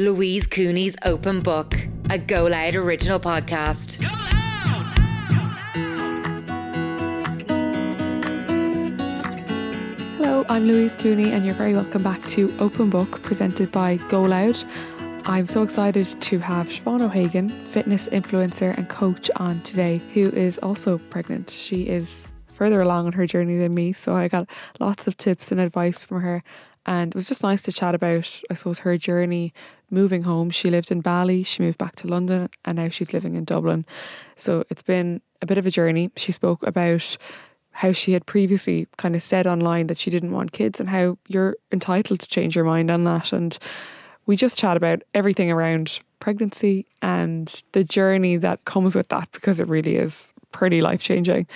Louise Cooney's Open Book, a Go Loud original podcast. Hello, I'm Louise Cooney, and you're very welcome back to Open Book presented by Go Loud. I'm so excited to have Siobhan O'Hagan, fitness influencer and coach, on today, who is also pregnant. She is further along on her journey than me, so I got lots of tips and advice from her. And it was just nice to chat about, I suppose, her journey moving home. She lived in Bali, she moved back to London, and now she's living in Dublin. So it's been a bit of a journey. She spoke about how she had previously kind of said online that she didn't want kids and how you're entitled to change your mind on that. And we just chat about everything around pregnancy and the journey that comes with that because it really is pretty life changing.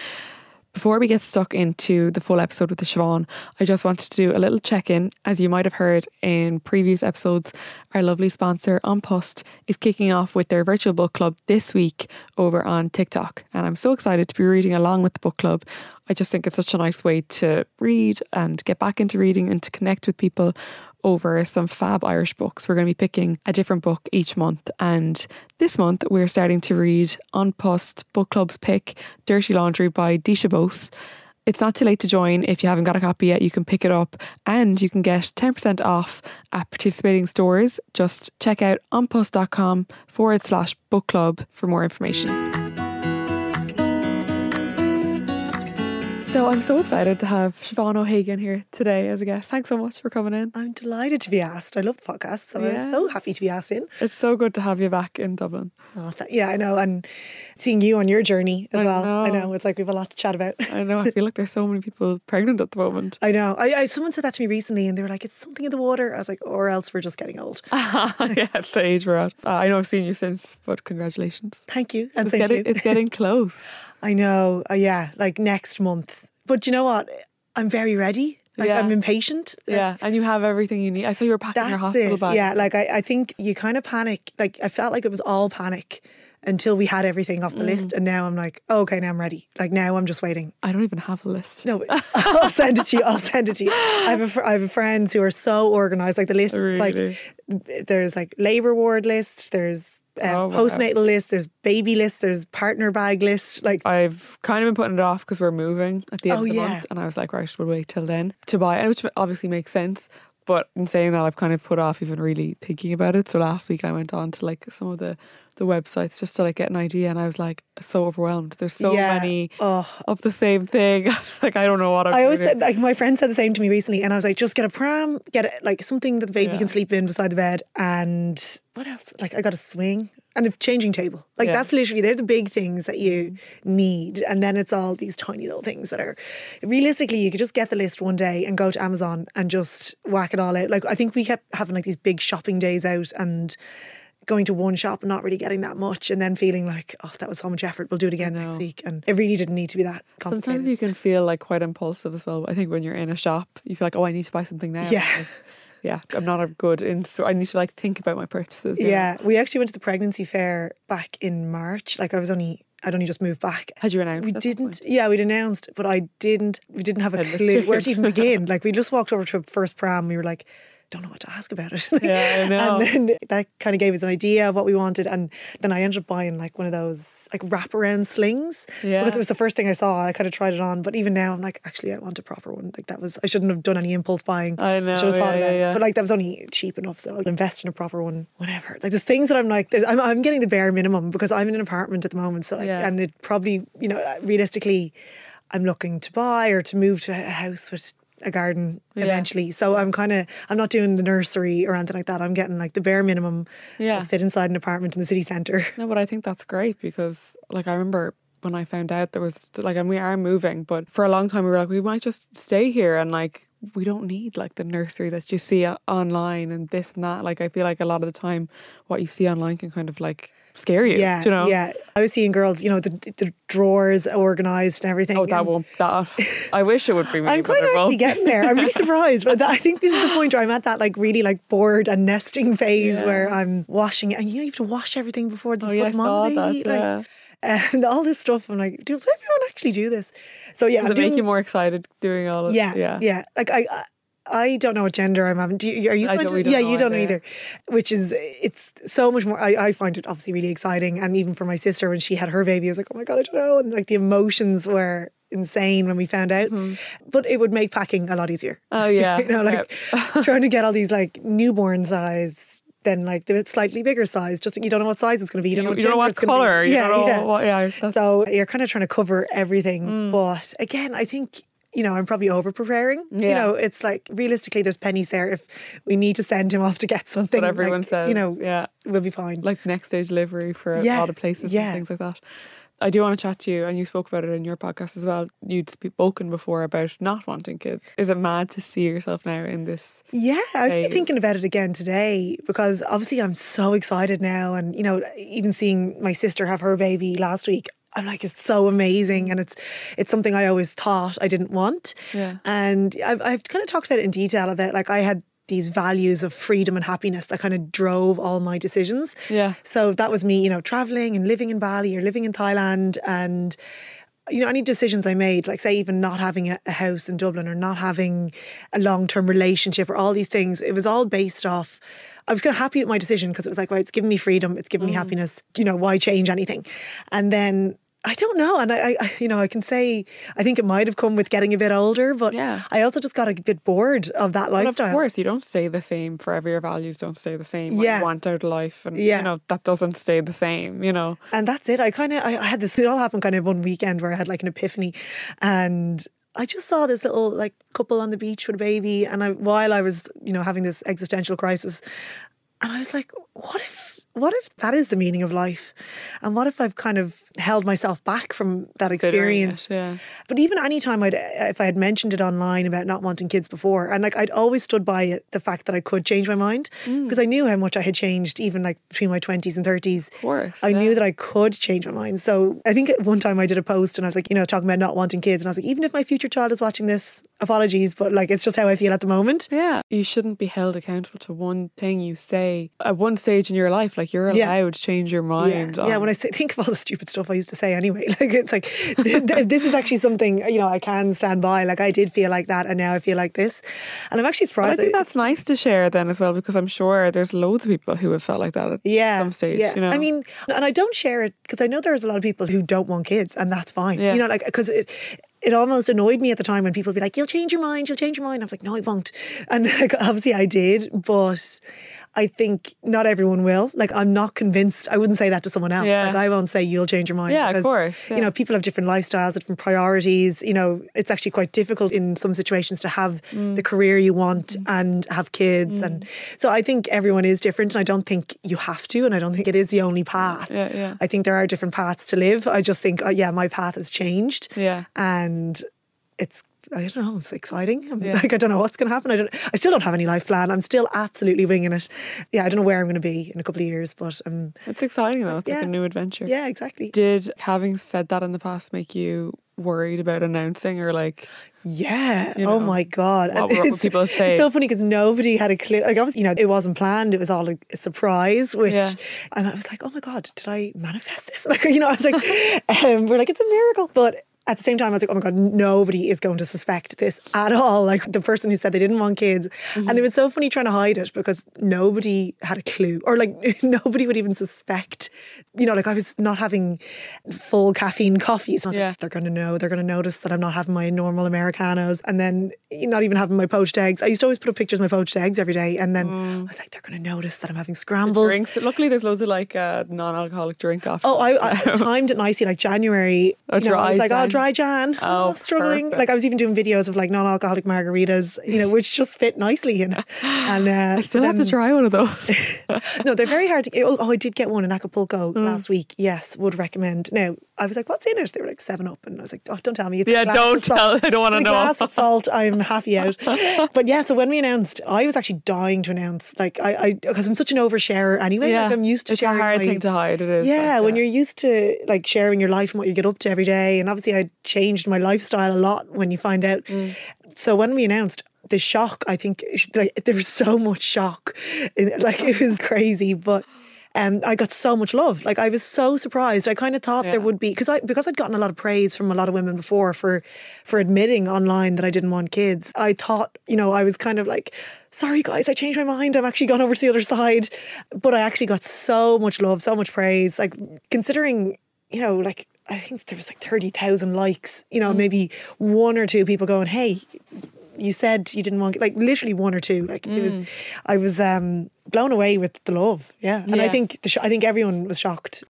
Before we get stuck into the full episode with the Siobhan, I just wanted to do a little check in. As you might have heard in previous episodes, our lovely sponsor, An Post, is kicking off with their virtual book club this week over on TikTok. And I'm so excited to be reading along with the book club. I just think it's such a nice way to read and get back into reading and to connect with people over some fab Irish books. We're going to be picking a different book each month. And this month, we're starting to read An Post Book Club's pick, Dirty Laundry by Disha Bose. It's not too late to join. If you haven't got a copy yet, you can pick it up and you can get 10% off at participating stores. Just check out anpost.com forward slash book club for more information. So I'm so excited to have Siobhan O'Hagan here today as a guest. Thanks so much for coming in. I'm delighted to be asked. I love the podcast, so Yeah. I'm so happy to be asked in. It's so good to have you back in Dublin. Oh, th- yeah, I know, and seeing you on your journey as I well. I know. know it's like we have a lot to chat about. I know I feel like there's so many people pregnant at the moment. I know. I, I someone said that to me recently, and they were like, "It's something in the water." I was like, "Or else we're just getting old." yeah, it's the age we're at. Uh, I know I've seen you since, but congratulations. Thank you, and It's getting, you. it's getting close. I know. Uh, yeah, like next month. But you know what? I'm very ready. Like Yeah. I'm impatient. Yeah, and you have everything you need. I saw you were packing your hospital it. bag. Yeah, like I, I think you kind of panic. Like I felt like it was all panic until we had everything off the Mm. list, and now I'm like, oh, okay, now I'm ready. Like now I'm just waiting. I don't even have a list. No, I'll send it to you. I'll send it to you. I have a, fr- I have friends who are so organized. Like the list, is Really? like there's like labor ward list, there's um, Oh, wow. postnatal list, there's baby list, there's partner bag list. Like I've kind of been putting it off because we're moving at the end Oh, of the yeah. month, and I was like, right, we'll wait till then to buy it, which obviously makes sense. But in saying that, I've kind of put off even really thinking about it. So last week I went on to like some of the the websites just to like get an idea, and I was like so overwhelmed. There's so yeah. many Oh, of the same thing. like I don't know what I'm. I always said like my friend said the same to me recently, and I was like, just get a pram, get it like something that the baby Yeah. can sleep in beside the bed, and what else? Like I got a swing and a changing table. Like Yeah. that's literally they're the big things that you mm-hmm. need, and then it's all these tiny little things that are realistically you could just get the list one day and go to Amazon and just whack it all out. Like I think we kept having like these big shopping days out and. Going to one shop and not really getting that much, and then feeling like, oh, that was so much effort. We'll do it again next week, and it really didn't need to be that complicated. Sometimes you can feel like quite impulsive as well. I think when you're in a shop, you feel like, oh, I need to buy something now. Yeah. Like, yeah, I'm not a good in. So I need to like think about my purchases. Yeah, we actually went to the pregnancy fair back in March. Like I was only, I'd only just moved back. Had you announced? We didn't, yeah, we'd announced, but I didn't, we didn't have a clue where to even begin. Like we just walked over to a first pram. We were like, don't know what to ask about it. Yeah, I know. And then that kind of gave us an idea of what we wanted. And then I ended up buying like one of those like wraparound slings. Yeah. Because it was the first thing I saw. I kind of tried it on. But even now I'm like, actually, I want a proper one. Like that was, I shouldn't have done any impulse buying. I know, Should have thought yeah, about yeah, yeah. But like that was only cheap enough. So I'll invest in a proper one, whatever. Like there's things that I'm like, I'm, I'm getting the bare minimum because I'm in an apartment at the moment. So like, Yeah. and it probably, you know, realistically, I'm looking to buy or to move to a house with a garden Yeah. eventually. So I'm kind of I'm not doing the nursery or anything like that. I'm getting like the bare minimum Yeah. to fit inside an apartment in the city centre. No, but I think that's great because, like, I remember when I found out there was like, and we are moving, but for a long time we were like, we might just stay here and like we don't need like the nursery that you see online and this and that. Like, I feel like a lot of the time what you see online can kind of like scare you. Yeah, you know? yeah. I was seeing girls, you know, the the drawers organised and everything. Oh, that and won't. That I wish it would be me. I'm of actually getting there. I'm really surprised, but that, I think this is the point where I'm at that like really like bored and nesting phase Yeah. where I'm washing, and you know you have to wash everything before they Oh yeah, I them on the that. like, yeah. and all this stuff. I'm like, does everyone actually do this? So yeah, Does it make you more excited doing all of Yeah, Yeah. yeah. Like I, I, don't know what gender I'm having. Do you, are you? I don't- don't yeah, you don't know either. either. Which is, it's so much more. I, I find it obviously really exciting, and even for my sister when she had her baby, I was like, oh my god, I don't know, and like the emotions were insane when we found out. But it would make packing a lot easier. Oh yeah. you know, like trying to get all these like newborn size. Then like the slightly bigger size, just you don't know what size it's going to be. You don't you, know, what you don't know what it's gonna be. color. Yeah, yeah. what. Yeah. So you're kind of trying to cover everything. Mm. But again, I think, you know, I'm probably over preparing. Yeah. You know, it's like realistically, there's pennies there. If we need to send him off to get that's something, what everyone like, says. You know, yeah. we'll be fine. Like next day delivery for a Yeah, lot of places yeah. and things like that. I do want to chat to you, and you spoke about it in your podcast as well. You'd spoken before about not wanting kids. Is it mad to see yourself now in this? Yeah, I was thinking about it again today because obviously I'm so excited now, and you know, even seeing my sister have her baby last week, I'm like, it's so amazing, and it's it's something I always thought I didn't want, Yeah. and I've I've kind of talked about it in detail a bit. like I had these values of freedom and happiness that kind of drove all my decisions. Yeah. So that was me, you know, traveling and living in Bali or living in Thailand and you know, any decisions I made, like say even not having a, house in Dublin or not having a long term relationship or all these things, it was all based off I was kind of happy with my decision because it was like, well, it's giving me freedom, it's giving me mm. happiness. You know, why change anything? And then I don't know, and I, I, you know, I can say I think it might have come with getting a bit older, but Yeah. I also just got a bit bored of that But lifestyle. of course, you don't stay the same forever. Your values don't stay the same. What Yeah. you want out of life, and Yeah. you know that doesn't stay the same. You know. And that's it. I kind of I, I had this. It all happened kind of one weekend where I had like an epiphany, and I just saw this little like couple on the beach with a baby, and I while I was you know having this existential crisis, and I was like, what if what if that is the meaning of life, and what if I've kind of held myself back from that experience? Yeah. But even any time I'd if I had mentioned it online about not wanting kids before, and like I'd always stood by it, the fact that I could change my mind Mm. because I knew how much I had changed, even like between my twenties and thirties. Of course. I yeah. knew that I could change my mind. So I think at one time I did a post and I was like, you know, talking about not wanting kids, and I was like, even if my future child is watching this, apologies, but like it's just how I feel at the moment. Yeah, you shouldn't be held accountable to one thing you say at one stage in your life. Like you're Yeah. allowed to change your mind. Yeah, yeah. When I say, think of all the stupid stuff I used to say anyway, like it's like th- th- this is actually something you know I can stand by. Like I did feel like that, and now I feel like this, and I'm actually But I surprised. think that's nice to share then as well because I'm sure there's loads of people who have felt like that at yeah, some stage. Yeah, You know? I mean, and I don't share it because I know there's a lot of people who don't want kids, and that's fine. Yeah. You know, like because it. It almost annoyed me at the time when people would be like, "You'll change your mind, you'll change your mind." I was like, "No, I won't," and like obviously I did, but I think not everyone will. Like, I'm not convinced. I wouldn't say that to someone else. Yeah. Like, I won't say you'll change your mind. Yeah, of because, course, You know, people have different lifestyles, different priorities. You know, it's actually quite difficult in some situations to have Mm. the career you want and have kids. And so I think everyone is different. And I don't think you have to. And I don't think it is the only path. Yeah, yeah. I think there are different paths to live. I just think, uh, yeah, my path has changed. Yeah. And it's, I don't know, it's exciting. I'm Yeah. like, I don't know what's going to happen. I don't, I still don't have any life plan. I'm still absolutely winging it. Yeah, I don't know where I'm going to be in a couple of years, but um, It's exciting though. It's like a new adventure. yeah, exactly. Did having said that in the past make you worried about announcing or like Yeah. You oh my God. what it's- people say? It's so funny because nobody had a clue. Like, obviously, you know, it wasn't planned. It was all like, a surprise, which, Yeah. and I was like, oh my God, did I manifest this? Like, you know, I was like, um, we're like, it's a miracle. But at the same time, I was like, oh my God, nobody is going to suspect this at all. Like the person who said they didn't want kids. Mm-hmm. And it was so funny trying to hide it because nobody had a clue or like nobody would even suspect. You know, like I was not having full caffeine coffees. And I was Yeah. like, they're going to know. They're going to notice that I'm not having my normal Americanos and then not even having my poached eggs. I used to always put up pictures of my poached eggs every day. And then I was like, they're going to notice that I'm having scrambled. drinks? Luckily, there's loads of like uh, non-alcoholic drink off. Oh, I, I timed it nicely, like January. A you know, I was like, oh. Dry Jan. Oh, Oh, struggling. perfect. Like I was even doing videos of like non-alcoholic margaritas, you know, which just fit nicely, you know. And uh, I still have to try one of those. no, they're very hard to. Oh, oh, I did get one in Acapulco Mm. last week. Yes, would recommend. Now I was like, "What's in it?" They were like Seven Up, and I was like, "Oh, don't tell me." It's a yeah, don't with salt." tell. I don't want to know. glass with salt. I'm happy out. but yeah, so when we announced, I was actually dying to announce. Like I, I, because I'm such an oversharer anyway. yeah, Like I'm used to it's a hard my- thing to hide. It is. yeah, like, when you're used to like sharing your life and what you get up to every day, and obviously I changed my lifestyle a lot when you find out. Mm. So when we announced the shock, I think like there was so much shock, like it was crazy. But um, I got so much love. Like I was so surprised. I kind of thought Yeah. there would be because I because I'd gotten a lot of praise from a lot of women before for for admitting online that I didn't want kids. I thought, you know, I was kind of like, sorry guys, I changed my mind. I've actually gone over to the other side. But I actually got so much love, so much praise. Like considering, you know, like I think there was like thirty thousand likes. You know, maybe one or two people going, hey. You said you didn't want like literally one or two. Like it was, I was um, blown away with the love. Yeah, and I think the sh- I think everyone was shocked.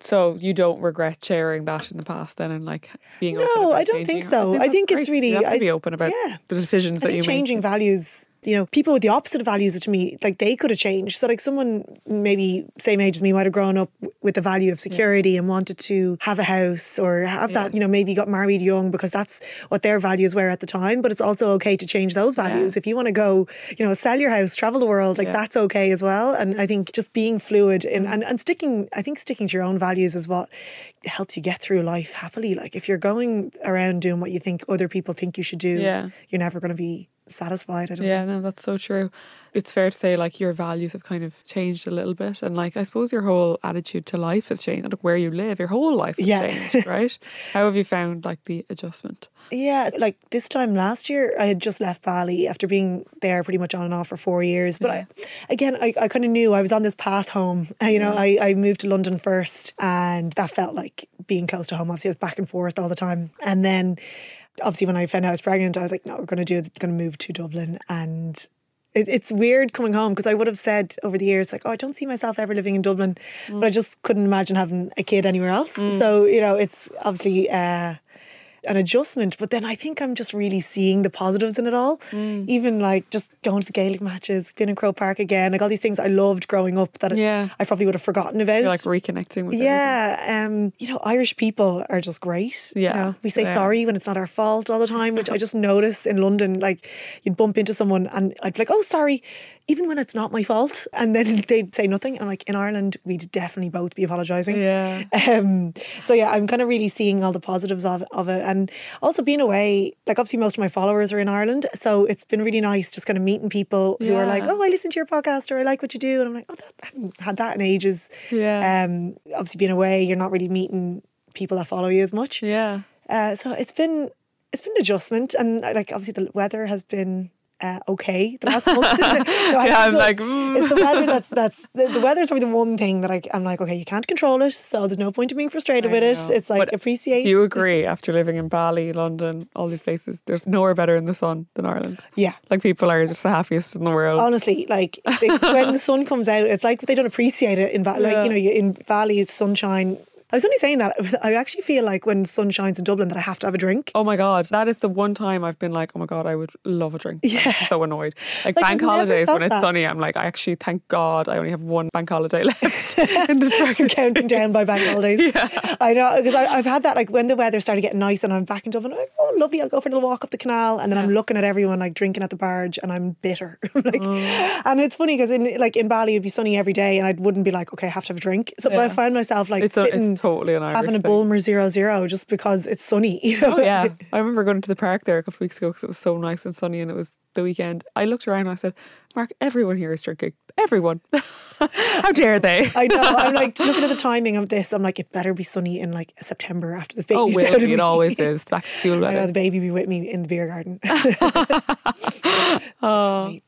So you don't regret sharing that in the past then and like being open No, I don't think so. I that's think it's great. really- you have to I- be open about yeah. the decisions I that think you changing make. values, you know, people with the opposite values to me, like they could have changed. So like someone maybe same age as me might have grown up with the value of security and wanted to have a house or have that, you know, maybe got married young because that's what their values were at the time. But it's also okay to change those values. If you want to go, you know, sell your house, travel the world, like Yeah. that's okay as well. And I think just being fluid Mm. and, and, and sticking, I think sticking to your own values is what helps you get through life happily. Like if you're going around doing what you think other people think you should do, Yeah. you're never going to be satisfied. I don't Yeah, think. no, that's so true. It's fair to say like your values have kind of changed a little bit and like I suppose your whole attitude to life has changed. Like where you live, your whole life has Yeah. changed, right? How have you found like the adjustment? Yeah, like this time last year, I had just left Bali after being there pretty much on and off for four years. But I, again, I, I kind of knew I was on this path home. You know, I, I moved to London first, and that felt like being close to home. Obviously, I was back and forth all the time. And then, obviously, when I found out I was pregnant, I was like, no, we're going to do it, We're going to move to Dublin. And it, it's weird coming home because I would have said over the years, like, oh, I don't see myself ever living in Dublin. But I just couldn't imagine having a kid anywhere else. So, you know, it's obviously. Uh, an adjustment. But then I think I'm just really seeing the positives in it all. Mm. Even like just going to the Gaelic matches, being in Croke Park again, like all these things I loved growing up that Yeah. I probably would have forgotten about. You're like reconnecting with yeah, um, you know, Irish people are just great. you Yeah, know. we say are. sorry when it's not our fault all the time, which I just notice in London. Like, you'd bump into someone and I'd be like, "Oh, sorry," even when it's not my fault, and then they'd say nothing. I'm like, in Ireland, we'd definitely both be apologising. Yeah. Um, so yeah, I'm kind of really seeing all the positives of, of it, and also being away. Like obviously, most of my followers are in Ireland, so it's been really nice just kind of meeting people who are like, "Oh, I listen to your podcast," or "I like what you do," and I'm like, "Oh, that, I haven't had that in ages." Yeah. Um, obviously, being away, you're not really meeting people that follow you as much. yeah. Uh, so it's been it's been an adjustment, and like obviously the weather has been. Uh, okay, the last month. No, Yeah, I'm like, mm. it's the weather that's that's the, the weather is probably the one thing that I, I'm like, okay, you can't control it, so there's no point in being frustrated I with it. It's like But appreciate. Do you agree after living in Bali, London, all these places, there's nowhere better in the sun than Ireland? yeah, Like people are just the happiest in the world. honestly, like they, when the sun comes out, it's like they don't appreciate it in Ba- like Yeah. you know in Bali it's sunshine. I was only saying that I actually feel like when sun shines in Dublin that I have to have a drink. Oh my god, that is the one time I've been like, oh my god, I would love a drink. I'm Yeah. so annoyed. Like, Like, bank holidays when it's that. sunny, I'm like, I actually thank God I only have one bank holiday left in this bracket. counting down by bank holidays. Yeah. I know because I've had that like when the weather started getting nice and I'm back in Dublin. I'm like, oh, lovely! I'll go for a little walk up the canal, and then I'm looking at everyone like drinking at the barge, and I'm bitter. like, oh. and it's funny because in like in Bali it'd be sunny every day, and I wouldn't be like, okay, I have to have a drink. So, but I find myself like It's, a, sitting, it's totally an Irish having a thing. Bulmer zero zero just because it's sunny. You know? Oh yeah, I remember going to the park there a couple of weeks ago because it was so nice and sunny, and it was the weekend. I looked around and I said, "Mark, everyone here is drinking. Everyone. How dare they?" I know. I'm like looking at the timing of this. I'm like, it better be sunny in like September after this baby's oh, out will of It always is. Back to school I know the baby be with me in the beer garden. Oh,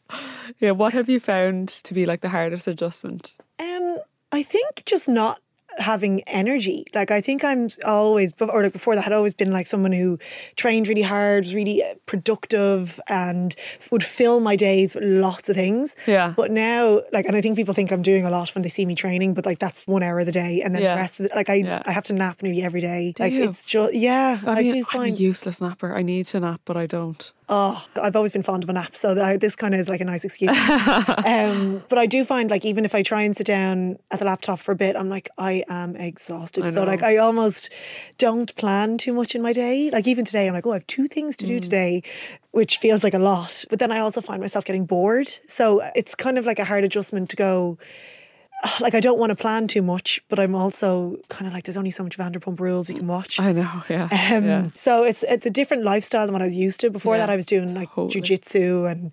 yeah. What have you found to be like the hardest adjustment? Um, I think just not having energy. Like I think I'm always, or like before that, had always been like someone who trained really hard, was really uh, productive, and would fill my days with lots of things. Yeah. But now, like, and I think people think I'm doing a lot when they see me training, but like that's one hour of the day, and then Yeah. the rest of it, like I, Yeah. I have to nap nearly every day. Do like you? it's just, yeah, I, I mean, do I'm a find. useless napper. I need to nap, but I don't. Oh, I've always been fond of a nap, so that, this kind of is like a nice excuse. um, but I do find like even if I try and sit down at the laptop for a bit, I'm like I am exhausted. I so like. I almost don't plan too much in my day. Like even today, I'm like, oh, I have two things to Mm. do today, which feels like a lot. But then I also find myself getting bored. So it's kind of like a hard adjustment to go. Like I don't want to plan too much, but I'm also kind of like there's only so much Vanderpump Rules you can watch. I know. Yeah. Um, yeah. So it's it's a different lifestyle than what I was used to. Before Yeah, that, I was doing like totally. jujitsu and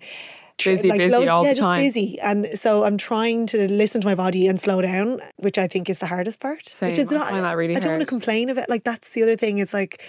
tr- Busy, busy load- all yeah, the just busy, and so I'm trying to listen to my body and slow down, which I think is the hardest part. Which Same, is I not. find that really I don't want to complain of it. Like that's the other thing. It's like.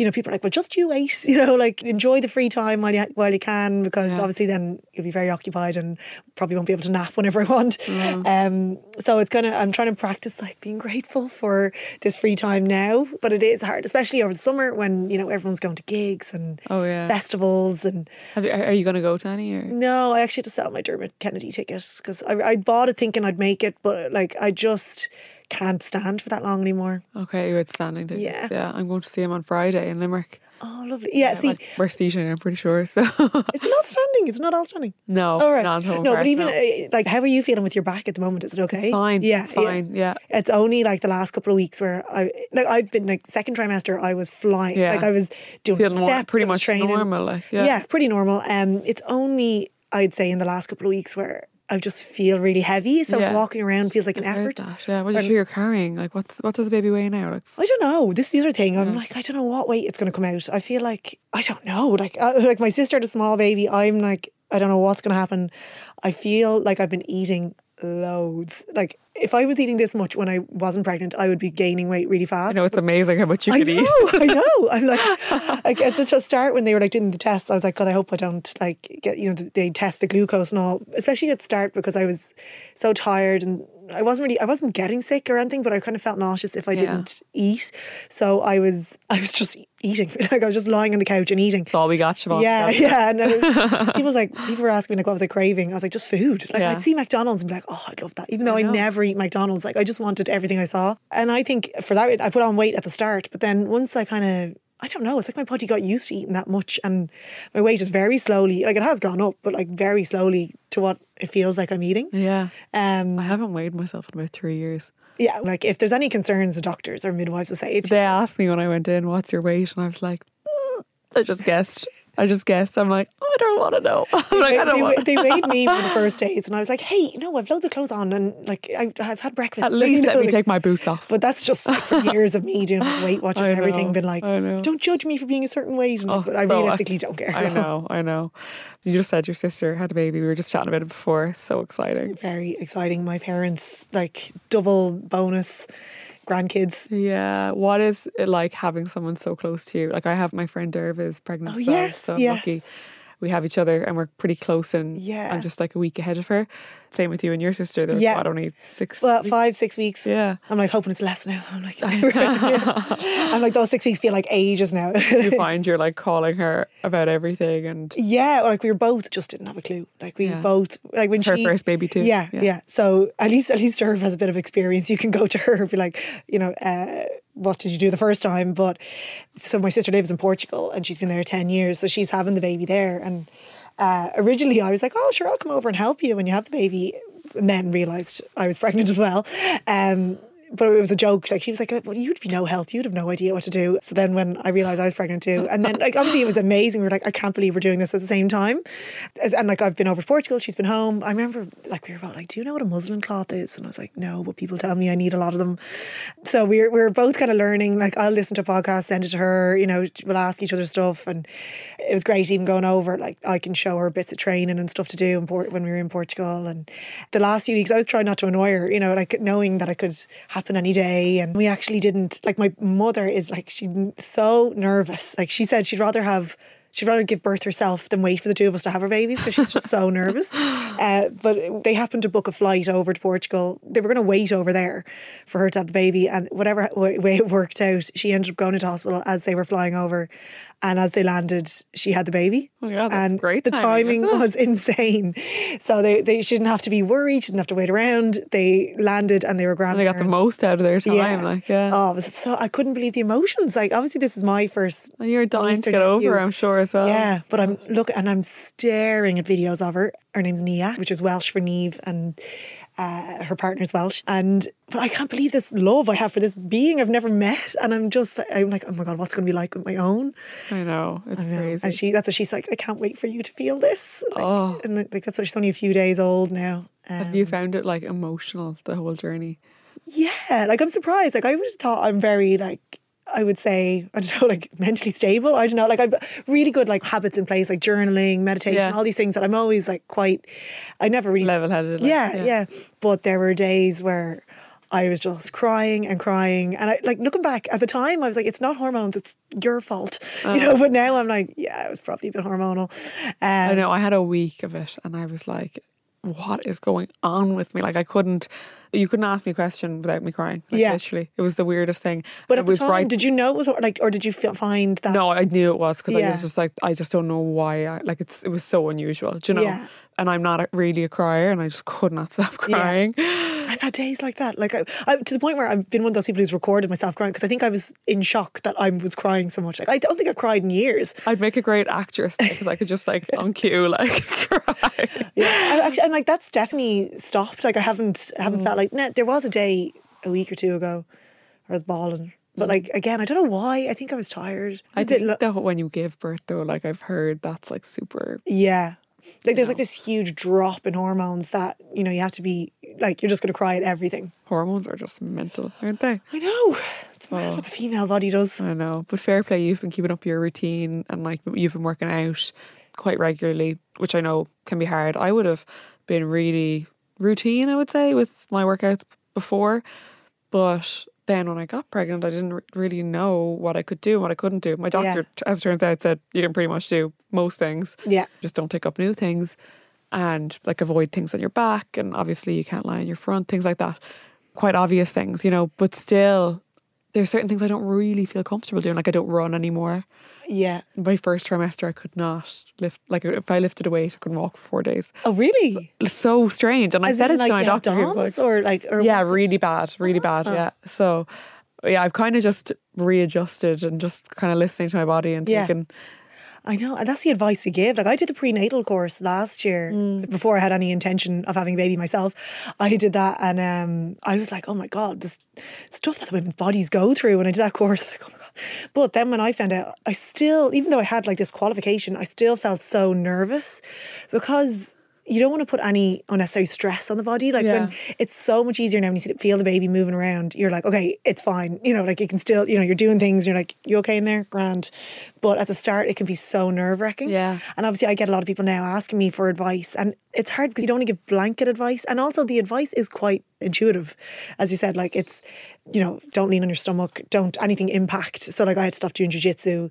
You know, people are like, well, just you wait. You know, like enjoy the free time while you while you can, because Yeah. obviously then you'll be very occupied and probably won't be able to nap whenever I want. Mm. Um, so it's kind of, I'm trying to practice like being grateful for this free time now, but it is hard, especially over the summer when you know everyone's going to gigs and Oh yeah. festivals and Have you, are are you going to go to any or? no, I actually had to sell my Dermot Kennedy ticket because I, I bought it thinking I'd make it, but like I just can't stand for that long anymore. Okay, you had standing tickets. Yeah. Yeah, I'm going to see him on Friday in Limerick. Oh, lovely. Yeah, see, like, we're seating, I'm pretty sure. So it's not standing. It's not all standing. no, All right. not home no, but even no. uh, like, how are you feeling with your back at the moment? Is it okay? it's fine. Yeah, it's yeah. fine. Yeah. It's only like the last couple of weeks where I like I've been like second trimester. I was flying. Yeah. Like I was doing Feeling steps. pretty much training. normal. Like yeah. Yeah. pretty normal. Um, it's only I'd say in the last couple of weeks where I just feel really heavy. So Yeah. walking around feels like an effort. that. Yeah. What do you feel you're carrying? Like what? What does the baby weigh now? Like I don't know. This is the other thing. I'm like, I don't know what weight it's going to come out. I feel like I don't know. Like, uh, like my sister had a small baby. I'm like, I don't know what's going to happen. I feel like I've been eating loads. Like, if I was eating this much when I wasn't pregnant, I would be gaining weight really fast. I know it's amazing how much you could eat. I can know, eat. I know. I'm like, like at the just start when they were like doing the tests, I was like, God, I hope I don't like get you know they test the glucose and all, especially at start because I was so tired and I wasn't really I wasn't getting sick or anything, but I kind of felt nauseous if I Yeah. didn't eat. So I was I was just eating, like I was just lying on the couch and eating. That's all we got, Siobhan. Yeah, yeah. Was, people was like, people were asking me like, what was I craving? I was like, just food. Like Yeah. I'd see McDonald's and be like, oh, I'd love that. Even though I I, never eat McDonald's, like I just wanted everything I saw. And I think for that, I put on weight at the start, but then once I kind of, I don't know, it's like my body got used to eating that much, and my weight is very slowly, like it has gone up, but like very slowly to what it feels like I'm eating. Yeah. Um, I haven't weighed myself in about three years. Yeah, like if there's any concerns, the doctors or midwives will say it. They asked me when I went in, "What's your weight?" And I was like, "Mm," "I just guessed. I just guessed." I'm like, oh, "I don't want to know." I'm like, they, "I don't they, want." they weighed me for the first days, and I was like, "Hey, no, I've loads of clothes on, and like I've, I've had breakfast. At you least know, let me like- take my boots off. But that's just like for years of me doing Weight Watchers I and everything, been like, don't judge me for being a certain weight. And, Oh, but I so realistically don't care. I know, I know. You just said your sister had a baby. We were just chatting about it before. So exciting. Very exciting. My parents, like double bonus grandkids. Yeah. What is it like having someone so close to you? Like I have my friend Derv is pregnant Oh, as well, yes, so I'm yes. lucky. We have each other and we're pretty close and Yeah. I'm just like a week ahead of her. Same with you and your sister. There's Yeah. what, only six Well, weeks? five, six weeks. Yeah. I'm like hoping it's less now. I'm like, I'm like those six weeks feel like ages now. you find you're like calling her about everything and yeah, like we were both just didn't have a clue. Like we Yeah. both like when it's her she first baby too. Yeah, yeah, So at least at least her has a bit of experience. You can go to her and be like, you know, uh, what did you do the first time? But so my sister lives in Portugal and she's been there ten years, so she's having the baby there. And uh, originally I was like, oh sure, I'll come over and help you when you have the baby. And then realised I was pregnant as well. Um, but it was a joke. Like she was like, "Well, you'd be no help. You'd have no idea what to do." So then, when I realized I was pregnant too, and then like obviously it was amazing. We were like, "I can't believe we're doing this at the same time." And like I've been over to Portugal, she's been home. I remember like we were about like, "Do you know what a muslin cloth is?" And I was like, "No," but people tell me I need a lot of them. So we're we're both kind of learning. Like I'll listen to podcasts, send it to her. You know, we'll ask each other stuff, and it was great even going over. Like I can show her bits of training and stuff to do Port- when we were in Portugal. And the last few weeks, I was trying not to annoy her. You know, like knowing that I could happen any day. And we actually didn't. Like my mother is like she's so nervous. Like she said, she'd rather have. She'd rather give birth herself than wait for the two of us to have our babies because she's just so nervous. Uh, but they happened to book a flight over to Portugal. They were going to wait over there for her to have the baby, and whatever way way it worked out, she ended up going into hospital as they were flying over. And as they landed, she had the baby. Oh God, that's and great The timing, timing was insane. So they, they she didn't have to be worried. She didn't have to wait around. They landed and they were grand. and they got the most out of their time. Like yeah. Oh, was so I couldn't believe the emotions. Like obviously this is my first and you're dying to get over, nephew. I'm sure as well. yeah, but I'm looking and I'm staring at videos of her. Her name's Nia, which is Welsh for Neve, and uh, her partner's Welsh. And but I can't believe this love I have for this being I've never met, and I'm just I'm like, oh my god, what's going to be like with my own? I know. It's I know. crazy. And she that's what she's like. I can't wait for you to feel this. Like, Oh. and like that's what she's only a few days old now. Um, Have you found it like emotional the whole journey? Yeah, like I'm surprised. Like I would have thought I'm very like I would say, I don't know, like mentally stable. I don't know, like I've really good like habits in place, like journaling, meditation, Yeah. all these things that I'm always like quite, I never really Level headed. Like, yeah, yeah, But there were days where I was just crying and crying. And I like looking back at the time, I was like, it's not hormones, it's your fault. You know, but now I'm like, yeah, it was probably a bit hormonal. Um, I know. I had a week of it and I was like, what is going on with me? Like, I couldn't, you couldn't ask me a question without me crying. Like, Yeah. literally. It was the weirdest thing. But at the time, right. did you know it was like, or did you feel, find that? No, I knew it was because I was just like, I just don't know why. I, like, it's it was so unusual, do you know? Yeah. And I'm not really a crier and I just could not stop crying. I've had days like that, like I, I, to the point where I've been one of those people who's recorded myself crying because I think I was in shock that I was crying so much. Like I don't think I've cried in years. I'd make a great actress because I could just like on cue like cry. Yeah, I, actually, and like that's definitely stopped. Like I haven't, I haven't mm. felt like. Nah, there was a day a week or two ago, I was bawling, but mm. like again, I don't know why. I think I was tired. I bit think lo- that when you give birth though, like I've heard that's like super yeah, like there's like this huge drop in hormones that you know you have to be like you're just gonna cry at everything. hormones are just mental, aren't they? I know it's mad what the female body does. I know. But fair play, you've been keeping up your routine and like you've been working out quite regularly, which I know can be hard. I would have been really routine, I would say, with my workouts before. But then when I got pregnant, I didn't really know what I could do and what I couldn't do. My doctor, t as it turns out, said you can pretty much do most things. Yeah, Just don't take up new things and like avoid things on your back. And obviously, you can't lie on your front, things like that. Quite obvious things, you know, but still, there's certain things I don't really feel comfortable doing. Like, I don't run anymore yeah. my first trimester I could not lift like if I lifted a weight I couldn't walk for four days. Oh really? It's so strange. And I said it like to my doctor. Like, or like or yeah, really bad, really bad. Oh. Yeah. So yeah, I've kind of just readjusted and just kind of listening to my body and Yeah. thinking, I know, and that's the advice you give. Like I did the prenatal course last year before I had any intention of having a baby myself. I did that, and um, I was like, oh my god, this stuff that the women's bodies go through. When I did that course, I was like, oh my god. But then when I found out, I still, even though I had like this qualification, I still felt so nervous because. You don't want to put any unnecessary stress on the body. Like when it's so much easier now when you see- feel the baby moving around, you're like, okay, it's fine. You know, like you can still, you know, you're doing things. You're like, you okay in there? Grand. But at the start, it can be so nerve wracking. Yeah. And obviously, I get a lot of people now asking me for advice, and it's hard because you don't want to give blanket advice. And also, the advice is quite intuitive. As you said, like it's, you know, don't lean on your stomach, don't anything impact. So, like, I had to stop doing jujitsu.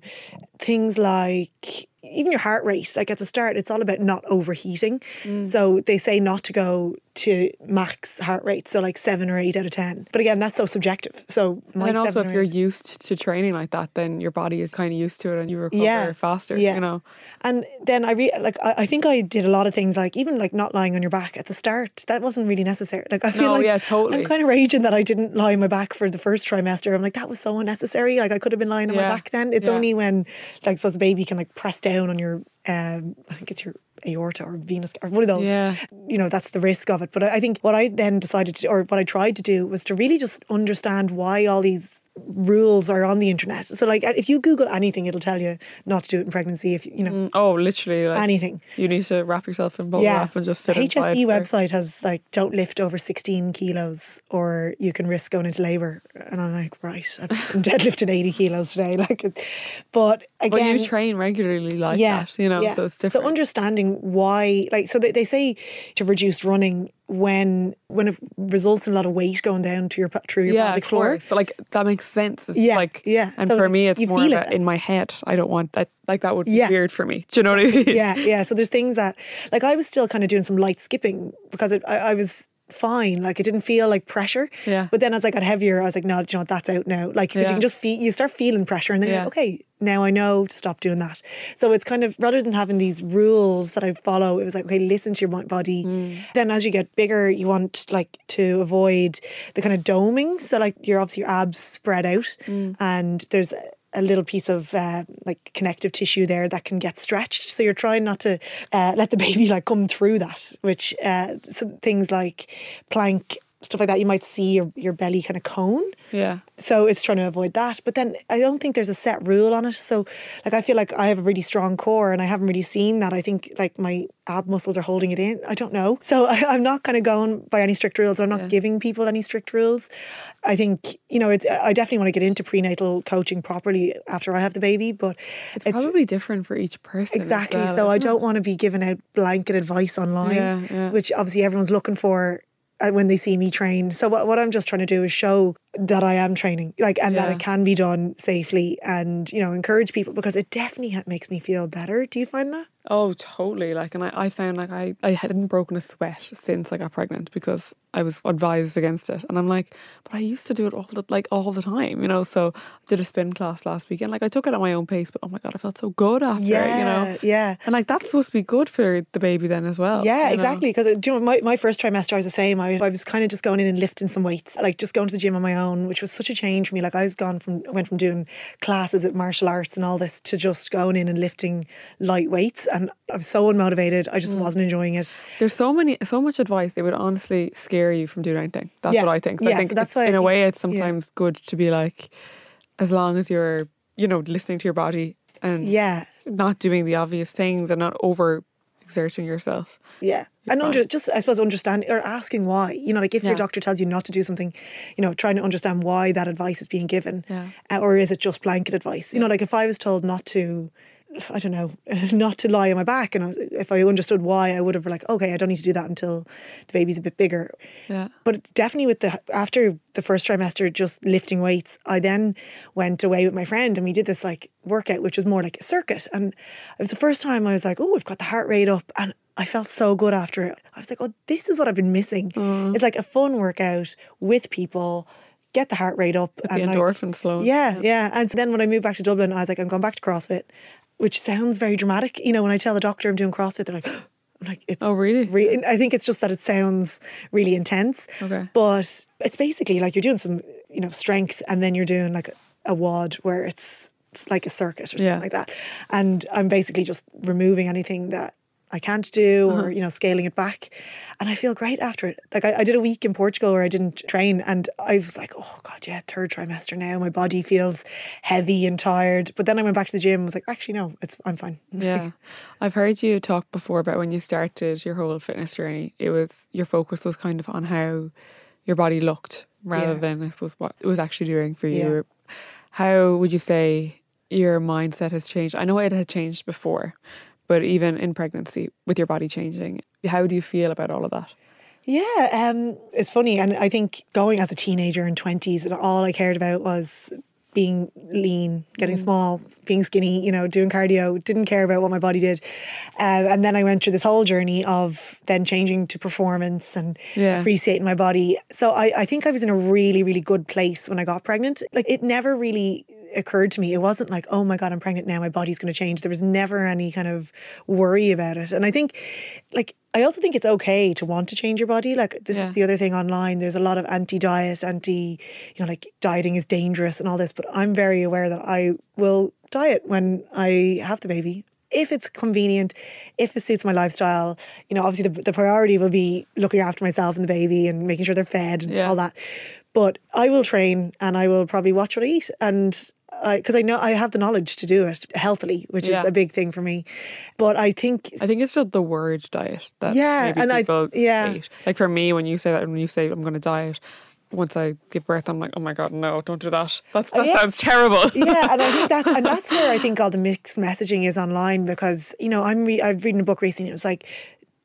Things like, even your heart rate, like at the start, it's all about not overheating. Mm. So they say not to go to max heart rate, so like seven or eight out of ten. But again, that's so subjective. So my and also if you're eight- used to training like that, then your body is kind of used to it and you recover Yeah. faster. Yeah. You know. And then I re- like I, I think I did a lot of things like even like not lying on your back at the start. That wasn't really necessary. Like I feel No, like yeah, totally. I'm kind of raging that I didn't lie on my back for the first trimester. I'm like that was so unnecessary. Like I could have been lying on Yeah. my back then. It's only when like suppose the baby can like press down on your um I think it's your aorta or venous or one of those. Yeah. You know that's the risk of it. But I I think what I then decided to or what I tried to do was to really just understand why all these rules are on the internet. So like if you Google anything, it'll tell you not to do it in pregnancy. If you know Mm, Oh, literally. Like, anything. you need to wrap yourself in bubble Yeah. wrap and just sit HSE inside. for- website has like don't lift over 16 kilos or you can risk going into labour. And I'm like, right, I've been deadlifting 80 kilos today. Like, but But again, you train regularly like yeah, that, you know, yeah. so it's different. So understanding why, like, so they, they say to reduce running when when it results in a lot of weight going down to your through your yeah, pelvic floor. course. But like that makes sense. It's Yeah, like yeah. And So for me, it's more feel of it a, in my head. I don't want that. Like that would be Yeah. weird for me. Do you know what I mean? yeah, yeah. So there's things that, like, I was still kind of doing some light skipping because it, I, I was fine. Like, it didn't feel like pressure. Yeah. But then as I got heavier, I was like, no, do you know what? That's out now. Like, because Yeah. you can just feel, you start feeling pressure, and then you're like, okay, now I know to stop doing that. So it's kind of rather than having these rules that I follow, it was like, okay, listen to your body. Mm. Then as you get bigger, you want like to avoid the kind of doming. So like, you're obviously your abs spread out, Mm. and there's a little piece of uh, like connective tissue there that can get stretched. So you're trying not to uh, let the baby like come through that. Which uh, so things like plank stuff like that, you might see your, your belly kind of cone. Yeah. So it's trying to avoid that. But then I don't think there's a set rule on it. So like I feel like I have a really strong core and I haven't really seen that. I think like my ab muscles are holding it in. I don't know. So I, am not kind of going by any strict rules. I'm not Yeah. giving people any strict rules. I think, you know, it's, I definitely want to get into prenatal coaching properly after I have the baby, but It's, probably different for each person. Exactly. well, so I isn't it? don't want to be giving out blanket advice online, Yeah, yeah. which obviously everyone's looking for Uh, when they see me train. So what, what I'm just trying to do is show that I am training, like, and that it can be done safely, and you know, encourage people because it definitely makes me feel better. Do you find that? Oh, totally. Like, and I, I found like I, I hadn't broken a sweat since I got pregnant because I was advised against it. And I'm like, but I used to do it all the like all the time, you know. So I did a spin class last weekend. Like I took it at my own pace, but oh my god, I felt so good after, it, you know. yeah. And like that's supposed to be good for the baby then as well. Yeah, you know? exactly. Because you know, my, my first trimester, I was the same. I, I was kind of just going in and lifting some weights, like just going to the gym on my own, which was such a change for me. Like I was gone from went from doing classes at martial arts and all this to just going in and lifting light weights, and I was so unmotivated. I Mm. just wasn't enjoying it. There's so many, so much advice. They would honestly scare you from doing anything. That's Yeah. what I think. So Yeah, I think so that's why in a way, it's yeah. sometimes good to be like, as long as you're, you know, listening to your body and Yeah, not doing the obvious things and not over exerting yourself. yeah. And under, just, I suppose, understanding or asking why. You know, like if Yeah. your doctor tells you not to do something, you know, trying to understand why that advice is being given. Yeah. Uh, or is it just blanket advice? You know, like if I was told not to, I don't know, not to lie on my back, and I was, if I understood why, I would have like, okay, I don't need to do that until the baby's a bit bigger. Yeah. But definitely with the after the first trimester, just lifting weights, I then went away with my friend and we did this like workout, which was more like a circuit. And it was the first time I was like, oh, we've got the heart rate up, and I felt so good after it. I was like, oh, this is what I've been missing. Mm. It's like a fun workout with people, get the heart rate up, The and I- endorphins flowing. yeah, yeah. And so then when I moved back to Dublin, I was like, I'm going back to CrossFit, which sounds very dramatic. You know, when I tell the doctor I'm doing CrossFit, they're like, I'm like, it's Oh, really? re- I think it's just that it sounds really intense. Okay. But it's basically like you're doing some, you know, strength and then you're doing like a WOD where it's, it's like a circuit or something Yeah. like that. And I'm basically just removing anything that I can't do Uh-huh. or, you know, scaling it back. And I feel great after it. Like I, I did a week in Portugal where I didn't train and I was like, oh God, yeah, third trimester now. My body feels heavy and tired. But then I went back to the gym and was like, actually, no, it's I'm fine. Yeah. I've heard you talk before about when you started your whole fitness journey. It was your focus was kind of on how your body looked rather Yeah. than I suppose what it was actually doing for you. Yeah. How would you say your mindset has changed? I know it had changed before, but even in pregnancy with your body changing, how do you feel about all of that? Yeah, um, it's funny, and I think going as a teenager in twenties, and all I cared about was being lean, getting Mm. small, being skinny. You know, doing cardio. Didn't care about what my body did, uh, and then I went through this whole journey of then changing to performance and Yeah. appreciating my body. So I, I think I was in a really, really good place when I got pregnant. Like it never really occurred to me. It wasn't like, oh my God, I'm pregnant now, my body's going to change. There was never any kind of worry about it. And I think, like, I also think it's okay to want to change your body. Like, this Yeah. is the other thing online. There's a lot of anti diet, anti, you know, like dieting is dangerous and all this. But I'm very aware that I will diet when I have the baby. If it's convenient, if it suits my lifestyle, you know, obviously the, the priority will be looking after myself and the baby and making sure they're fed and Yeah. all that. But I will train and I will probably watch what I eat and because I, know I have the knowledge to do it healthily, which Yeah. is a big thing for me. But I think I think it's just the word diet that Yeah, maybe and I- people yeah. hate. Like for me, when you say that, when you say I'm going to diet, once I give birth, I'm like, oh my god, no, don't do that. That's, oh, that yeah. sounds terrible. yeah, and I think that and that's where I think all the mixed messaging is online because you know I'm re- I've reading a book recently. It was like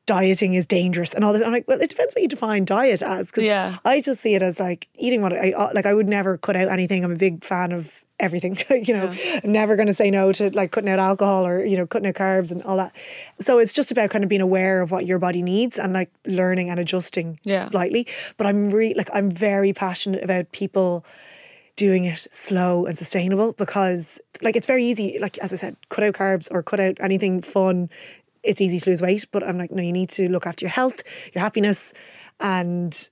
dieting is dangerous and all this. I'm like, well, it depends what you define diet as. 'cause Yeah. I just see it as like eating what I like. I would never cut out anything. I'm a big fan of everything. you know, I'm never going to say no to like cutting out alcohol or you know cutting out carbs and all that. So it's just about kind of being aware of what your body needs and like learning and adjusting Yeah. slightly. But I'm really like I'm very passionate about people doing it slow and sustainable because like it's very easy like as i said cut out carbs or cut out anything fun it's easy to lose weight but i'm like no you need to look after your health your happiness and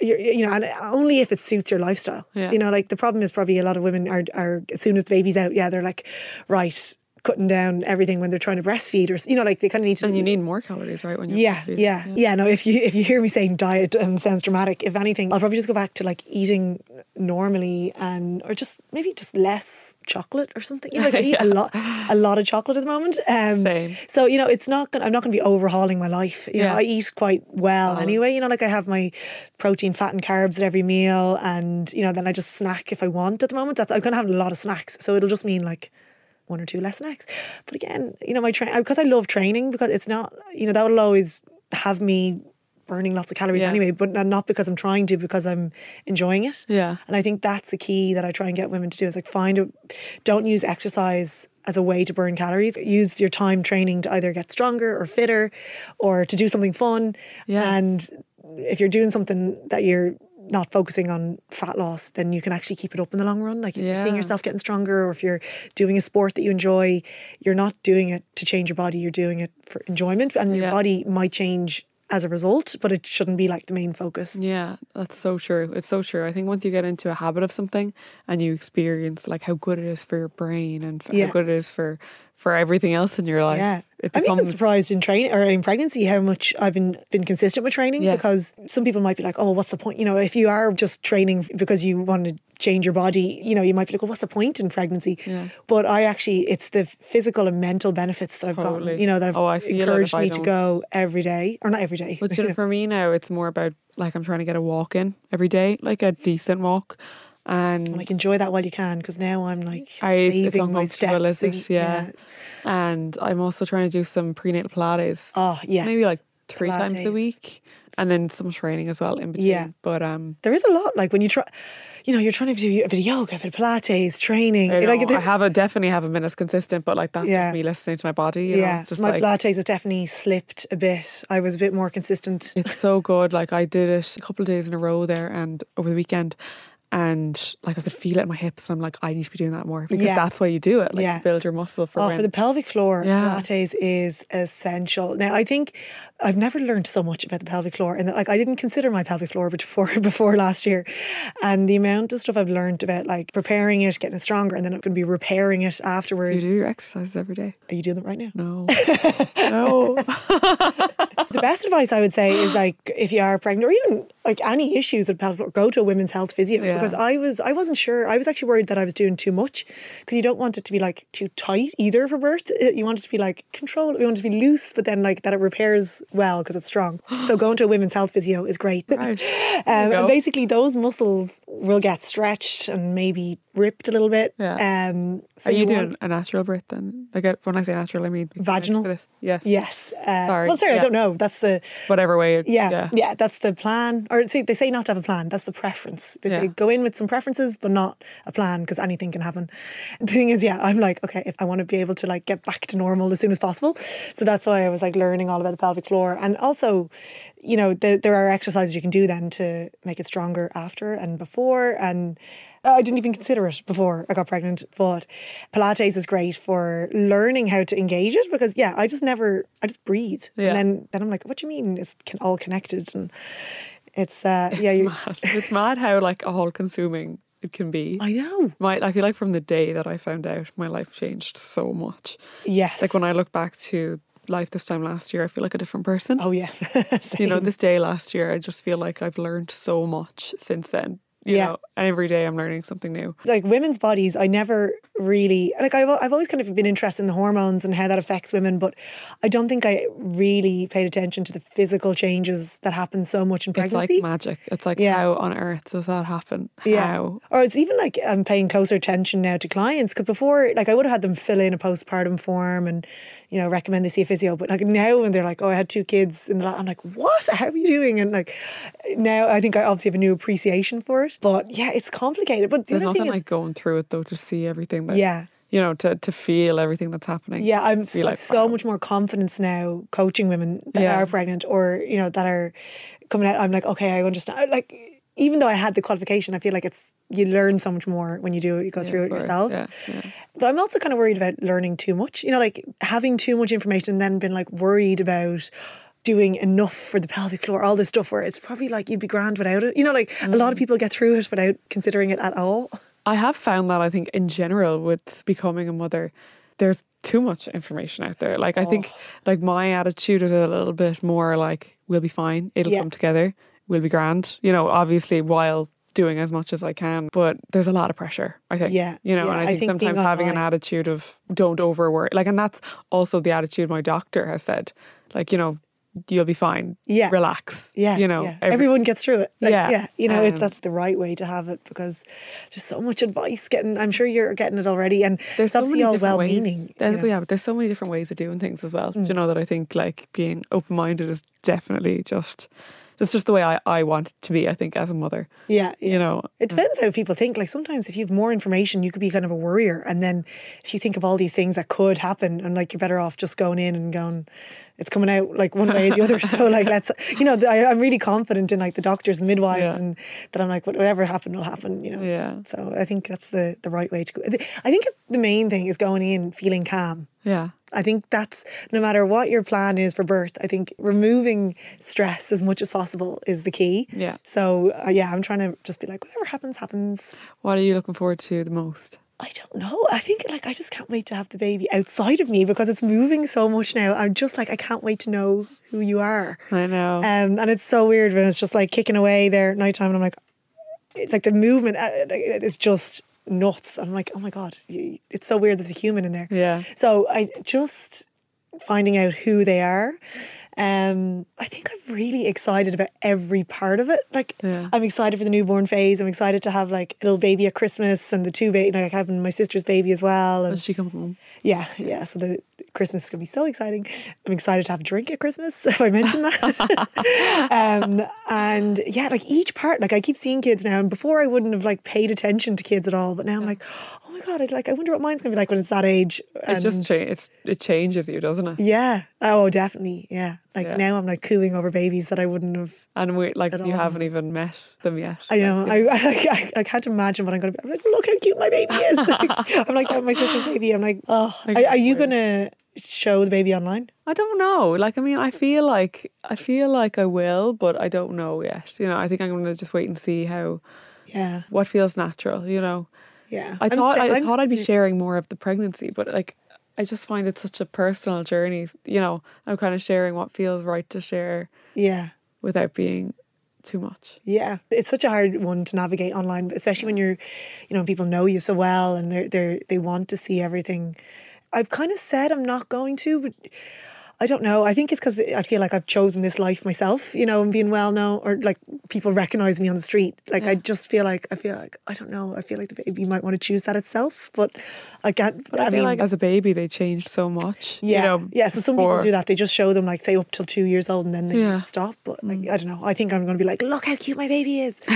you're, you know, and only if it suits your lifestyle. Yeah. You know, like the problem is probably a lot of women are, are as soon as the baby's out, yeah, they're like, right, cutting down everything when they're trying to breastfeed, or you know, like they kind of need to. And you need more calories, right? When you're yeah, breastfeeding. yeah, yeah, No, if you if you hear me saying diet and it sounds dramatic, if anything, I'll probably just go back to like eating normally and or just maybe just less chocolate or something. You know, like I eat a lot a lot of chocolate at the moment. Um, Same. So you know, it's not gonna, I'm not going to be overhauling my life. You know, Yeah. I eat quite well Solid. anyway. You know, like I have my protein, fat, and carbs at every meal, and you know, then I just snack if I want. At the moment, that's I'm going to have a lot of snacks, so it'll just mean like one or two less snacks. But again, you know, my train uh, because I love training because it's not you know that will always have me burning lots of calories Yeah. anyway, but not- not because I'm trying to, because I'm enjoying it. Yeah. And I think that's the key that I try and get women to do is like find a don't use exercise as a way to burn calories. Use your time training to either get stronger or fitter or to do something fun. Yes. And if you're doing something that you're not focusing on fat loss, then you can actually keep it up in the long run. Like if you're seeing yourself getting stronger or if you're doing a sport that you enjoy, you're not doing it to change your body, you're doing it for enjoyment. And your Yeah. body might change as a result, but it shouldn't be like the main focus. Yeah, that's so true. It's so true. I think once you get into a habit of something and you experience like how good it is for your brain and Yeah. how good it is for for everything else in your life, Yeah, it I'm even becomes surprised in training or in pregnancy how much I've been been consistent with training because some people might be like, oh, what's the point? You know, if you are just training because you want to change your body, you know, you might be like, well, what's the point in pregnancy? Yeah. But I actually, it's the physical and mental benefits that I've gotten, you know, that have Oh, I feel encouraged me to go every day, or not every day. But you know. for me now, it's more about like I'm trying to get a walk in every day, like a decent walk, and like enjoy that while you can because now I'm like I it's saving my uncomfortable, steps. is it? Yeah. And I'm also trying to do some prenatal Pilates, Oh yeah. maybe like three times a week, and then some training as well in between. Yeah. But um, there is a lot like when you try. You know, you're trying to do a bit of yoga, a bit of Pilates, training. I, like know, I haven't definitely haven't been as consistent, but like that's Yeah. just me listening to my body. You yeah, know, just my like Pilates has definitely slipped a bit. I was a bit more consistent. it's so good. Like I did it a couple of days in a row there, and over the weekend, and like I could feel it in my hips, and I'm like, I need to be doing that more because Yeah. that's why you do it, like Yeah. to build your muscle for Oh, when. for the pelvic floor, Yeah. Pilates is essential. Now, I think I've never learned so much about the pelvic floor, and like I didn't consider my pelvic floor before before last year, and the amount of stuff I've learned about like preparing it, getting it stronger, and then I'm going to be repairing it do you afterwards. do your exercises every day? Are you doing them right now? No, no. the best advice I would say is like if you are pregnant or even like any issues with pelvic floor, go to a women's health physio Yeah. because I was I wasn't sure. I was actually worried that I was doing too much because you don't want it to be like too tight either for birth. You want it to be like control. You want it to be loose, but then like that it repairs well because it's strong. So going to a women's health physio is great. Right. um, and basically those muscles will get stretched and maybe ripped a little bit. Yeah. Um, so Are you, want- doing a natural birth then? Like uh, when I say natural, I mean Vaginal? Yes. Yes. Uh, Sorry, Well, sorry, I don't know. That's the Whatever way. it- yeah, yeah, that's the plan. Or see, they say not to have a plan. That's the preference. They say Yeah. go in with some preferences, but not a plan because anything can happen. The thing is, yeah, I'm like, okay, if I want to be able to like get back to normal as soon as possible, so that's why I was like learning all about the pelvic floor, and also, you know, there there are exercises you can do then to make it stronger after and before, and. I didn't even consider it before I got pregnant, but Pilates is great for learning how to engage it because yeah, I just never I just breathe. Yeah. And then then I'm like, what do you mean it's can all connected? And it's uh yeah, you Mad. It's mad how like all consuming it can be. I know. My, I feel like from the day that I found out, my life changed so much. Yes. Like when I look back to life this time last year, I feel like a different person. Oh yeah. you know, this day last year, I just feel like I've learned so much since then. You Yeah. know, and every day I'm learning something new. like women's bodies, I never really like. I've I've always kind of been interested in the hormones and how that affects women, but I don't think I really paid attention to the physical changes that happen so much in pregnancy. It's like magic. It's like Yeah. how on earth does that happen? Yeah. How? Or it's even like I'm paying closer attention now to clients because before, like I would have had them fill in a postpartum form and, you know, recommend they see a physio. But like now when they're like, oh, I had two kids, and I'm like, what? How are you doing? And like now I think I obviously have a new appreciation for it. But yeah, it's complicated. But the There's nothing thing is, like going through it though to see everything But, yeah. you know, to, to feel everything that's happening. Yeah, I'm like, so wow. much more confidence now coaching women that Yeah. are pregnant or you know that are coming out. I'm like, okay, I understand. Like, even though I had the qualification, I feel like it's you learn so much more when you do it. You go Yeah, through it yourself. Yeah, yeah. But I'm also kind of worried about learning too much. You know, like having too much information and then being like worried about doing enough for the pelvic floor, all this stuff where it's probably like you'd be grand without it. You know, like a Mm. lot of people get through it without considering it at all. I have found that I think in general with becoming a mother there's too much information out there. Like I think like my attitude is a little bit more like we'll be fine. It'll Yeah. come together. We'll be grand. You know, obviously while doing as much as I can, but there's a lot of pressure. I think. Yeah, You know, yeah, and I I think, think sometimes having an attitude of don't overwork. Like, and that's also the attitude my doctor has said. Like, you know, you'll be fine. Yeah. Relax. Yeah, You know, yeah. every- everyone gets through it. Like, Yeah, yeah, you know, it's um, that's the right way to have it because there's so much advice getting. I'm sure you're getting it already, and there's so obviously many all different well-meaning. ways. you know. Mm. Yeah, but there's so many different ways of doing things as well. Do you know that I think like being open minded is definitely just that's just the way I, I want to be, I think, as a mother. yeah, yeah. You know. It depends how people think. Like sometimes, if you have more information, you could be kind of a worrier, and then if you think of all these things that could happen, and like you're better off just going in and going, it's coming out like one way or the other. So like let's, you know, I, I'm really confident in like the doctors and midwives, Yeah. and that I'm like whatever happened will happen. You know. Yeah. So I think that's the the right way to go. I think the main thing is going in feeling calm. Yeah. I think that's no matter what your plan is for birth, I think removing stress as much as possible is the key. Yeah. So, uh, yeah, I'm trying to just be like, whatever happens, happens. What are you looking forward to the most? I don't know. I think like I just can't wait to have the baby outside of me because it's moving so much now. I'm just like, I can't wait to know who you are. I know. Um, and it's so weird when it's just like kicking away there at nighttime and I'm like, like the movement, uh, it's just nuts. And I'm like, oh my God, it's so weird there's a human in there. yeah. So I just finding out who they are. Um, I think I'm really excited about every part of it. Like Yeah. I'm excited for the newborn phase. I'm excited to have like a little baby at Christmas and the two baby like having my sister's baby as well. And Does she come home? yeah, yeah. So the Christmas is gonna be so exciting. I'm excited to have a drink at Christmas, if I mentioned that. um, and yeah, like each part, like I keep seeing kids now, and before I wouldn't have like paid attention to kids at all, but now I'm like, oh my god, I'd, like I wonder what mine's gonna be like when it's that age. It just cha- it's it changes you, doesn't it? yeah. Oh, definitely. Yeah. Like Yeah. now I'm like cooing over babies that I wouldn't have. And we like you haven't even met them yet. I know. I, I, I, I can't imagine what I'm going to be. I'm like, look how cute my baby is. I'm like that my sister's baby. I'm like, oh, are, are you going to show the baby online? I don't know. Like, I mean, I feel like I feel like I will, but I don't know yet. You know, I think I'm going to just wait and see how Yeah. what feels natural. You know, Yeah. I I'm thought I I'm thought I'd be sharing more of the pregnancy, but like, I just find it such a personal journey. You know, I'm kind of sharing what feels right to share Yeah. without being too much. Yeah, it's such a hard one to navigate online, especially when you're, you know, people know you so well and they're they they want to see everything. I've kind of said I'm not going to, but I don't know. I think it's because I feel like I've chosen this life myself, you know, and being well known or like people recognize me on the street. Like I just feel like I feel like I don't know. I feel like the baby might want to choose that itself, but I can't. But I, feel mean, like as a baby, they changed so much. yeah, you know, yeah. So some people do that. They just show them like say up till two years old and then they Yeah. Mm. stop. But like, I don't know. I think I'm going to be like, look how cute my baby is.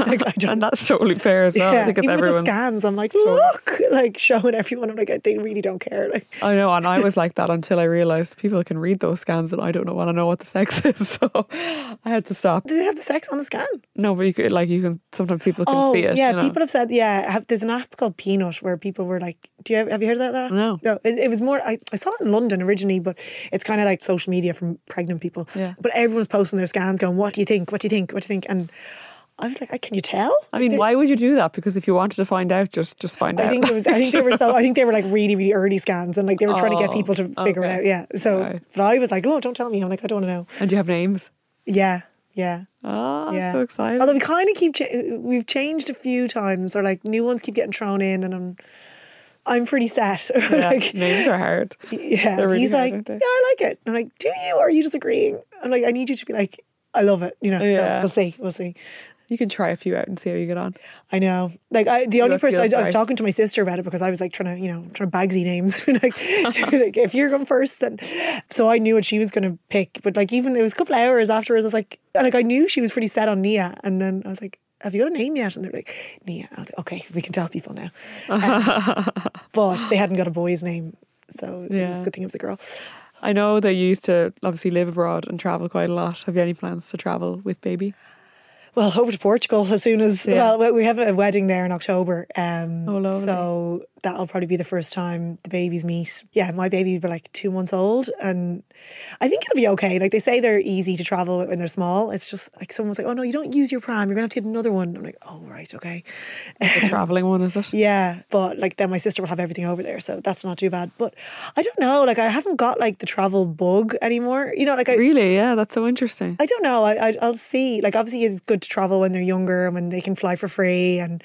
like, and that's totally fair as well. I think it's even with the everyone. scans, I'm like, look, like showing everyone. I'm like, they really don't care. Like, I know, and I was like that until I realized people can read those scans, and I don't know want to know what the sex is, so I had to stop. do they have the sex on the scan? No, but you could like you can sometimes people can Oh, see it. yeah. you know. People have said, yeah. Have, there's an app called Peanut where people were like, do you have, have you heard of that? No. no. It, it was more. I, I saw it in London originally, but it's kind of like social media from pregnant people. Yeah. But everyone's posting their scans, going, "What do you think? What do you think? What do you think?" And I was like, "Can you tell?" I mean, why would you do that? Because if you wanted to find out, just just find I out. think, it was, I think they were so. I think they were like really, really early scans, and like they were trying to get Oh, people to figure it out. Yeah. So, Right. but I was like, "No, don't tell me." I'm like, I don't want to know. and you have names. Yeah, yeah, Oh, yeah. I'm so excited. Although we kind of keep cha- we've changed a few times, or like new ones keep getting thrown in, and I'm I'm pretty set. yeah, like, names are hard. yeah, really he's hard, like, yeah, I like it. I'm like, do you, or are you just agreeing? I'm like, I need you to be like, I love it. You know, Yeah. so we'll see, we'll see. You can try a few out and see how you get on. I know. Like I, the only person I, I was talking to my sister about it because I was like trying to, you know, trying to bagsy names. like, like, if you're going first, then so I knew what she was going to pick. But like even it was a couple of hours afterwards, I was like, like I knew she was pretty set on Nia, and then I was like. Have you got a name yet? And they're like, Nia. I was like, okay, we can tell people now. Um, but they hadn't got a boy's name, so it was Yeah. a good thing it was a girl. I know that you used to obviously live abroad and travel quite a lot. Have you any plans to travel with baby? Well, over to Portugal as soon as Yeah. well. we- have a wedding there in October, um, Oh, lovely. so that'll probably be the first time the babies meet. Yeah, my baby will be like two months old, and I think it'll be okay. Like they say, they're easy to travel when they're small. It's just like someone's like, "Oh no, you don't use your pram. You're gonna have to get another one." I'm like, "Oh right, okay." The traveling one, is it? Yeah, but like then my sister will have everything over there, so that's not too bad. But I don't know, like I haven't got like the travel bug anymore. You know, like I Really? Yeah, that's so interesting. I don't know. I, I I'll see. Like obviously it's good to travel when they're younger and when they can fly for free and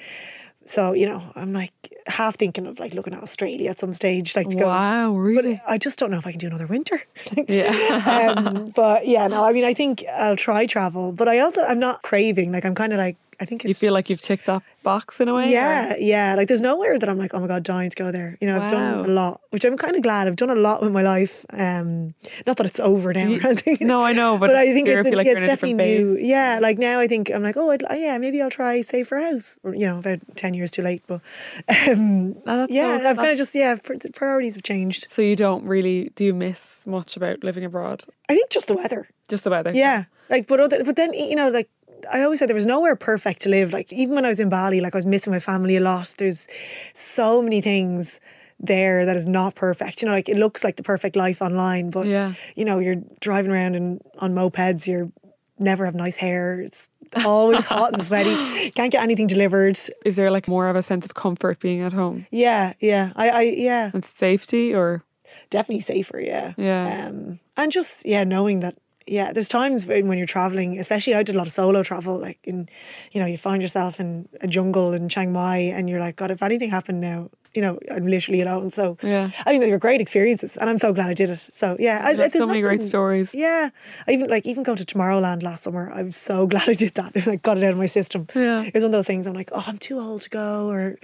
so you know I'm like half thinking of like looking at Australia at some stage like to go. Wow, But really? I just don't know if I can do another winter. Yeah. um, but yeah, no. I mean, I think I'll try travel, but I also I'm not craving. Like I'm kind of like I think you feel like you've ticked that box in a way? or- yeah, yeah. Like there's nowhere that I'm like, oh my god, dying to go there. You know, I've done a lot, which I'm kind of glad. I've done a lot with my life. Um, not that it's over now or. No, I know, but, I think you it's, like yeah, it's in a different definitely new. Yeah, like now I think I'm like, oh, I'd, yeah, maybe I'll try save for a house. Or, you know, about ten years too late, but um, No, yeah, so- I've kind of just yeah, pr- priorities have changed. So you don't really do you miss much about living abroad? I think just the weather. Just the weather. Yeah, like but other, but then you know like. I always said there was nowhere perfect to live. Like even when I was in Bali, like I was missing my family a lot. There's so many things there that is not perfect. You know, like it looks like the perfect life online, but Yeah. you know, you're driving around and on mopeds. You're never have nice hair. It's always hot and sweaty. Can't get anything delivered. Is there like more of a sense of comfort being at home Yeah, yeah. I, I yeah, and safety or definitely safer. Yeah, Yeah. Um, and just yeah, knowing that. Yeah, there's times when when you're traveling, especially I did a lot of solo travel. Like in, you know, you find yourself in a jungle in Chiang Mai, and you're like, God, if anything happened now, you know, I'm literally alone. So Yeah. I mean, they were great experiences, and I'm so glad I did it. So yeah, I, got so many great stories. Yeah, I even like even going to Tomorrowland last summer. I'm so glad I did that. I got it out of my system. Yeah. it was one of those things. I'm like, oh, I'm too old to go, or,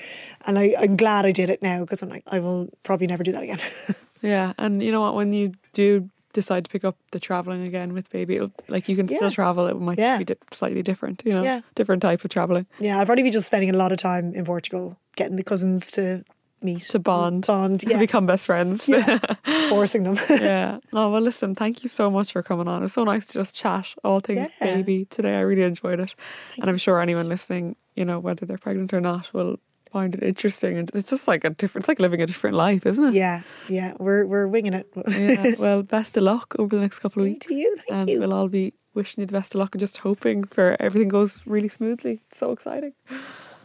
and I, I'm glad I did it now because I'm like, I will probably never do that again. Yeah. And you know what, when you do decide to pick up the traveling again with baby, it'll, like you can Yeah. still travel, it might Yeah. be di- slightly different, you know, Yeah. different type of traveling. yeah, I'll probably be just spending a lot of time in Portugal, getting the cousins to meet, To bond. bond, yeah, Become best friends. Yeah. forcing them. yeah. Oh well, listen. Thank you so much for coming on. It was so nice to just chat all things Yeah. baby today. I really enjoyed it, and I'm sure anyone listening, you know, whether they're pregnant or not, will find it interesting. And it's just like a different, it's like living a different life, isn't it? yeah, yeah, we're we're winging it. Yeah. Well, best of luck over the next couple of weeks. to you, thank and you. we'll all be wishing you the best of luck and just hoping for everything goes really smoothly. It's so exciting.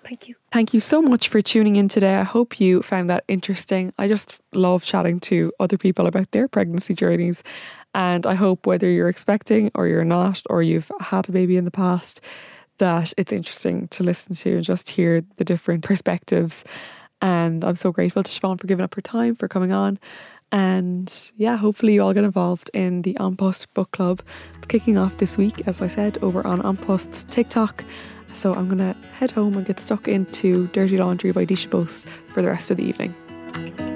Thank you. Thank you so much for tuning in today. I hope you found that interesting. I just love chatting to other people about their pregnancy journeys. And I hope whether you're expecting or you're not, or you've had a baby in the past, that it's interesting to listen to and just hear the different perspectives. And I'm so grateful to Siobhan for giving up her time, for coming on. And yeah, hopefully you all get involved in the On Post Book Club. It's kicking off this week, as I said, over on On Post's TikTok. So I'm going to head home and get stuck into Dirty Laundry by Disha Bose for the rest of the evening.